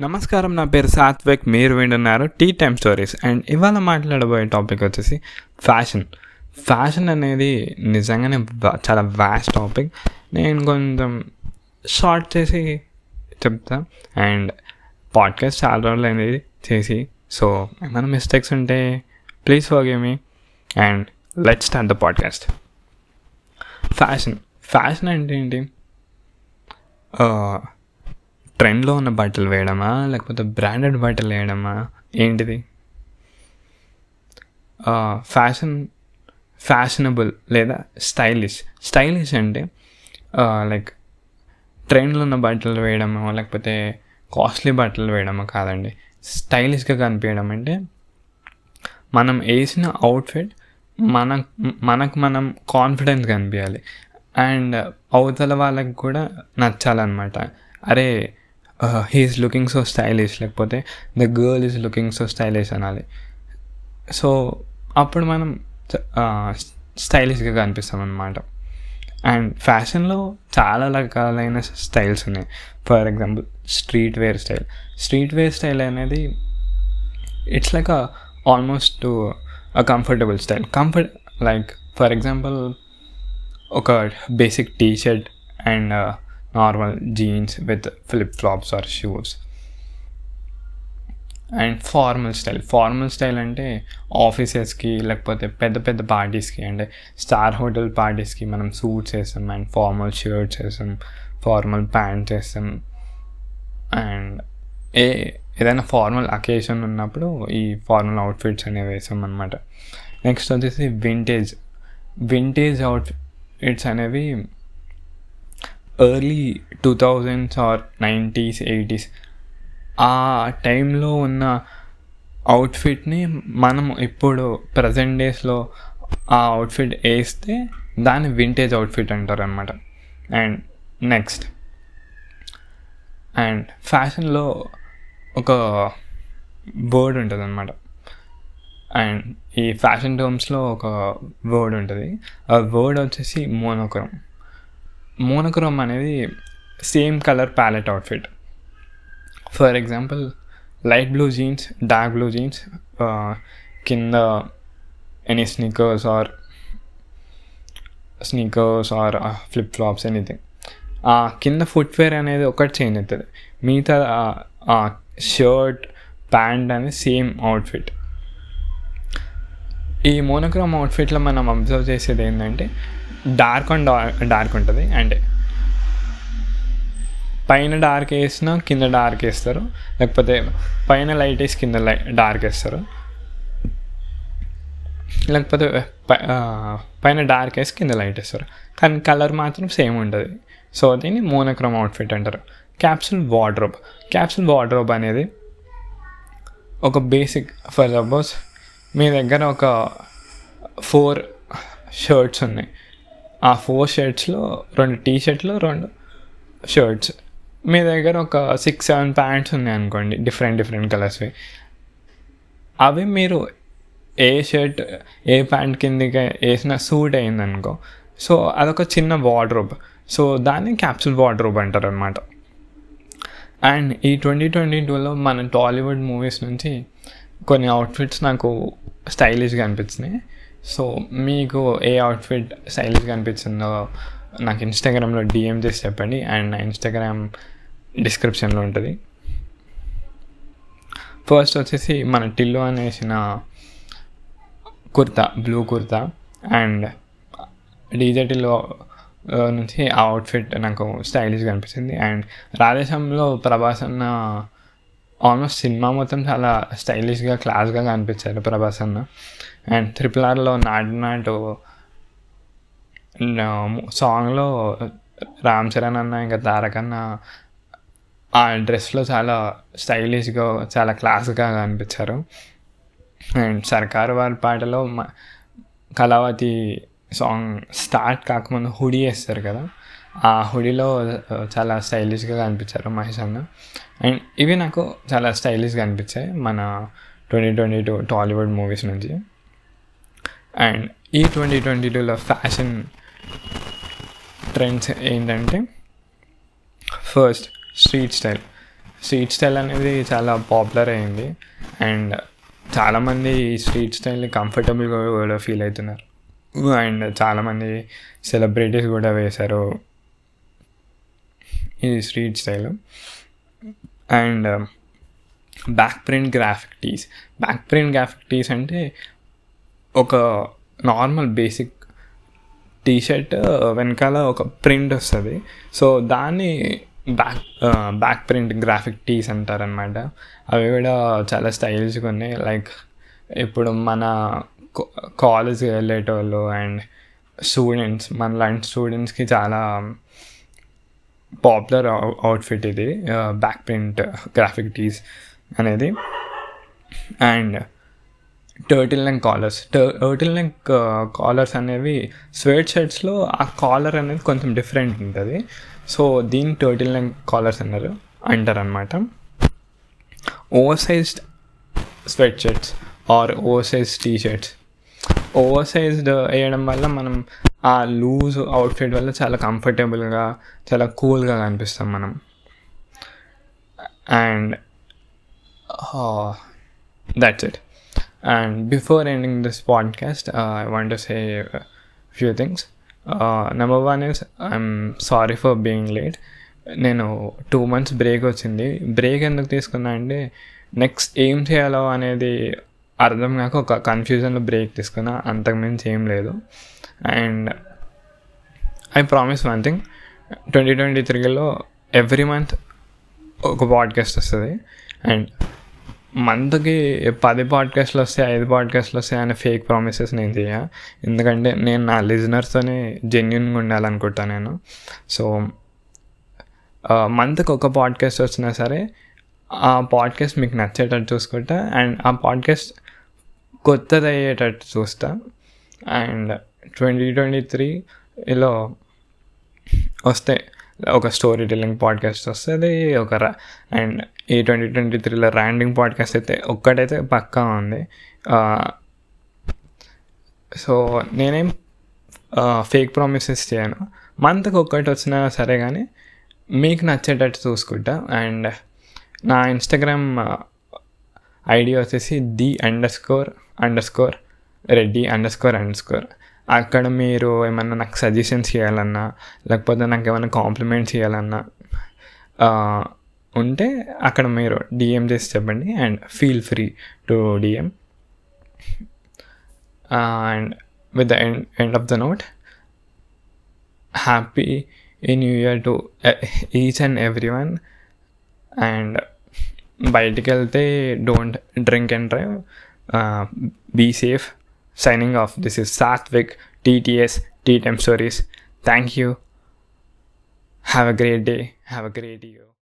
నమస్కారం నా పేరు సాత్విక్. మీరు వింటున్నారు టీ టైమ్ స్టోరీస్. అండ్ ఇవాళ మాట్లాడబోయే టాపిక్ వచ్చేసి ఫ్యాషన్. ఫ్యాషన్ అనేది నిజంగానే చాలా వ్యాస్ట్ టాపిక్ నేను కొంచెం షార్ట్ చేసి చెప్తా. అండ్ పాడ్కాస్ట్ చాలా రోజులు అనేది చేసి. సో ఏమైనా మిస్టేక్స్ ఉంటే please forgive me and let start the podcast fashion fashion అంటే ఏంటి? ట్రెండ్లో ఉన్న బట్టలు వేయడమా? లేకపోతే బ్రాండెడ్ బట్టలు వేయడమా? ఏంటిది? ఫ్యాషన్ ఫ్యాషనబుల్ లేదా స్టైలిష్. స్టైలిష్ అంటే లైక్ ట్రెండ్లో ఉన్న బట్టలు వేయడమో? లేకపోతే కాస్ట్లీ బట్టలు వేయడమో కాదండి. స్టైలిష్గా కనిపించడం అంటే మనం వేసిన అవుట్ఫిట్ మన మనకు మనం కాన్ఫిడెన్స్ కనిపించాలి. అండ్ అవతల వాళ్ళకి కూడా నచ్చాలన్నమాట. అరే హీఈస్ లుకింగ్ సో స్టైలిష్ లేకపోతే the girl is looking so stylish అనాలి. సో అప్పుడు మనం స్టైలిష్గా కనిపిస్తాం అన్నమాట. అండ్ ఫ్యాషన్లో చాలా రకాలైన స్టైల్స్ ఉన్నాయి. For example street wear style street wear style అనేది it's like a almost a comfortable style comfort like for example ఒక basic T shirt and normal jeans with flip flops or shoes and formal style formal style అంటే ఆఫీసెస్కి లేకపోతే పెద్ద పెద్ద పార్టీస్కి అంటే star hotel పార్టీస్కి మనం సూట్స్ వేస్తాం అండ్ ఫార్మల్ షర్ట్స్ వేస్తాం ఫార్మల్ ప్యాంట్స్ వేస్తాం. అండ్ ఏ ఏదైనా ఫార్మల్ అకేషన్ ఉన్నప్పుడు ఈ ఫార్మల్ అవుట్ఫిట్స్ అనేవి వేసాం అనమాట నెక్స్ట్ వచ్చేసి వింటేజ్ వింటేజ్ అవుట్ఫిట్స్ అనేవి early two thousands or nineties eighties ఆ టైంలో ఉన్న అవుట్ఫిట్ని మనం ఇప్పుడు ప్రజెంట్ డేస్లో ఆ అవుట్ఫిట్ వేస్తే దాన్ని వింటేజ్ అవుట్ఫిట్ అంటారు అనమాట అండ్ నెక్స్ట్ అండ్ ఫ్యాషన్లో ఒక వర్డ్ ఉంటుంది అనమాట అండ్ ఈ ఫ్యాషన్ టర్మ్స్లో ఒక వర్డ్ ఉంటుంది. ఆ వర్డ్ వచ్చేసి మోనోక్రోమ్ మోనోక్రోమ్ అనేది same colour palette outfit. For example light blue jeans dark blue jeans కింద any sneakers or sneakers or flip flops anything కింద ఫుట్వేర్ అనేది ఒకటి చేంజ్ అవుతుంది. మిగతా షర్ట్ ప్యాంట్ అనేది సేమ్ అవుట్ఫిట్ ఈ మోనోక్రోమ్ అవుట్ఫిట్లో మనం అబ్జర్వ్ చేసేది ఏంటంటే డార్క్ అండ్ డార్క్ ఉంటుంది. అండ్ పైన డార్క్ వేసినా కింద డార్క్ వేస్తారు. లేకపోతే పైన లైట్ వేసి కింద లైట్ డార్క్ వేస్తారు. లేకపోతే పైన డార్క్ వేసి కింద లైట్ వేస్తారు. కానీ కలర్ మాత్రం సేమ్ ఉంటుంది. సో దీన్ని మోనోక్రోమ్ అవుట్ఫిట్ అంటారు. Capsule wardrobe. క్యాప్సూల్ వార్డ్రోబ్ అనేది ఒక బేసిక్ ఫర్ సపోజ్ మీ దగ్గర ఒక ఫోర్ షర్ట్స్ ఉన్నాయి. ఆ ఫోర్ షర్ట్స్లో రెండు టీ షర్ట్లు రెండు షర్ట్స్ మీ దగ్గర ఒక సిక్స్ సెవెన్ ప్యాంట్స్ ఉన్నాయి అనుకోండి డిఫరెంట్ డిఫరెంట్ కలర్స్వి అవి మీరు ఏ షర్ట్ ఏ ప్యాంట్ కిందకి వేసిన సూట్ అయిందనుకో సో అదొక చిన్న వార్డ్రోబ్ సో దాన్ని క్యాప్సూల్ వార్డ్రోబ్ అంటారు అనమాట అండ్ ఈ ట్వంటీ ట్వంటీ టూలో మన టాలీవుడ్ మూవీస్ నుంచి కొన్ని అవుట్ఫిట్స్ నాకు స్టైలిష్గా అనిపించినాయి. సో మీకు ఏ అవుట్ఫిట్ స్టైలిష్గా అనిపించిందో నాకు ఇన్స్టాగ్రామ్లో డిఎం చేసి చెప్పండి. అండ్ నా ఇన్స్టాగ్రామ్ డిస్క్రిప్షన్లో ఉంటుంది. ఫస్ట్ వచ్చేసి మన Tillu అనేసిన kurta blue kurta. And DJ Tillu నుంచి ఆ అవుట్ఫిట్ నాకు స్టైలిష్గా అనిపించింది అండ్ రాధేశంలో ప్రభాస్ అన్న ఆల్మోస్ట్ సినిమా మొత్తం చాలా స్టైలిష్గా క్లాస్గా కనిపించారు ప్రభాస్ అన్న. అండ్ ట్రిపుల్ ఆర్లో నాటు నాటు సాంగ్లో రామ్ చరణ్ అన్న ఇంకా తారకన్న ఆ డ్రెస్లో చాలా స్టైలిష్గా చాలా క్లాస్గా కనిపించారు. అండ్ సర్కారు వారి పాటలో మ- కళావతి సాంగ్ స్టార్ట్ కాకముందు హుడీ వేస్తారు కదా ఆ హుడీలో చాలా స్టైలిష్గా కనిపించారు మహేష్ అన్న. అండ్ ఇవి నాకు చాలా స్టైలిష్గా అనిపించాయి మన twenty twenty two Tollywood movies నుంచి. అండ్ ఈ ట్వంటీ ట్వంటీ టూలో ఫ్యాషన్ ట్రెండ్స్ ఏంటంటే first street style. Street style అనేది చాలా పాపులర్ అయింది. అండ్ చాలామంది ఈ స్ట్రీట్ స్టైల్ని కంఫర్టబుల్గా కూడా ఫీల్ అవుతున్నారు. అండ్ చాలామంది సెలబ్రిటీస్ కూడా వేశారు ఈ street style. And back print graphic tees. Back print graphic tees అంటే ఒక నార్మల్ బేసిక్ టీషర్ట్ వెనకాల ఒక ప్రింట్ వస్తుంది. సో దాన్ని back back print graphic tees అంటారనమాట అవి కూడా చాలా స్టైల్స్గా ఉన్నాయి. లైక్ ఇప్పుడు మన కాలేజ్కి వెళ్ళేటోళ్ళు అండ్ స్టూడెంట్స్ మన లాంటి స్టూడెంట్స్కి చాలా పాపులర్ అవుట్ఫిట్ ఇది. బ్యాక్ ప్రింట్ గ్రాఫిక్ టీస్ అనేది. And turtleneck collars turtleneck collars అనేవి స్వెట్ షర్ట్స్లో ఆ కాలర్ అనేది కొంచెం డిఫరెంట్ ఉంటుంది. సో దీన్ని టర్టిల్ నెక్ కాలర్స్ అన్నారు. అంటారు అనమాట oversized sweatshirts or oversize T shirts oversized వేయడం వల్ల మనం ఆ లూజ్ అవుట్ఫిట్ వల్ల చాలా కంఫర్టబుల్గా చాలా కూల్గా కనిపిస్తాం మనం. And that's it and before ending this podcast uh, i want to say a few things. Uh, number sorry for being late నేను టూ మంత్స్ బ్రేక్ వచ్చింది. బ్రేక్ ఎందుకు తీసుకున్నా అంటే నెక్స్ట్ ఏం చేయాలో అనేది అర్థం కాక ఒక కన్ఫ్యూజన్లో బ్రేక్ తీసుకున్నా. అంతకుమించి ఏం లేదు. And I promise one thing twenty twenty త్రీలో ఎవ్రీ మంత్ ఒక పాడ్కాస్ట్ వస్తుంది. అండ్ మంత్కి పది పాడ్కాస్ట్లు వస్తాయి ఐదు పాడ్కాస్ట్లు వస్తాయి అనే ఫేక్ ప్రామిసెస్ నేను చేయ ఎందుకంటే నేను నా లిజనర్స్తోనే జెన్యున్గా ఉండాలనుకుంటాను నేను. సో మంత్కి ఒక పాడ్కాస్ట్ వచ్చినా సరే ఆ పాడ్కాస్ట్ మీకు నచ్చేటట్టు చూసుకుంటా అండ్ ఆ పాడ్కాస్ట్ కొత్తది అయ్యేటట్టు చూస్తా. అండ్ ట్వంటీ ట్వంటీ త్రీలో వస్తే ఒక స్టోరీ టెల్లింగ్ పాడ్కాస్ట్ వస్తుంది ఒక అండ్ ఈ ట్వంటీ ట్వంటీ త్రీలో ర్యాండింగ్ పాడ్కాస్ట్ అయితే ఒక్కటైతే పక్కా ఉంది. సో నేనేం ఫేక్ ప్రామిసెస్ చేయను. మంత్కి ఒక్కటి వచ్చినా సరే కానీ మీకు నచ్చేటట్టు చూసుకుంటా. అండ్ నా ఇన్స్టాగ్రామ్ ఐడి వచ్చేసి the underscore underscore Reddy underscore underscore అక్కడ మీరు ఏమన్నా నాకు సజెషన్స్ చేయాలన్నా లేకపోతే నాకు ఏమైనా కాంప్లిమెంట్స్ చేయాలన్నా ఉంటే అక్కడ మీరు డిఎం చేసి చెప్పండి and feel free to DM and with the end end of the note happy ఈ new year to each and every one and బయటికి వెళ్తే don't drink and drive be safe signing off. This is Satvik, TTS, Time Stories. Thank you. Have a great day. Have a great year.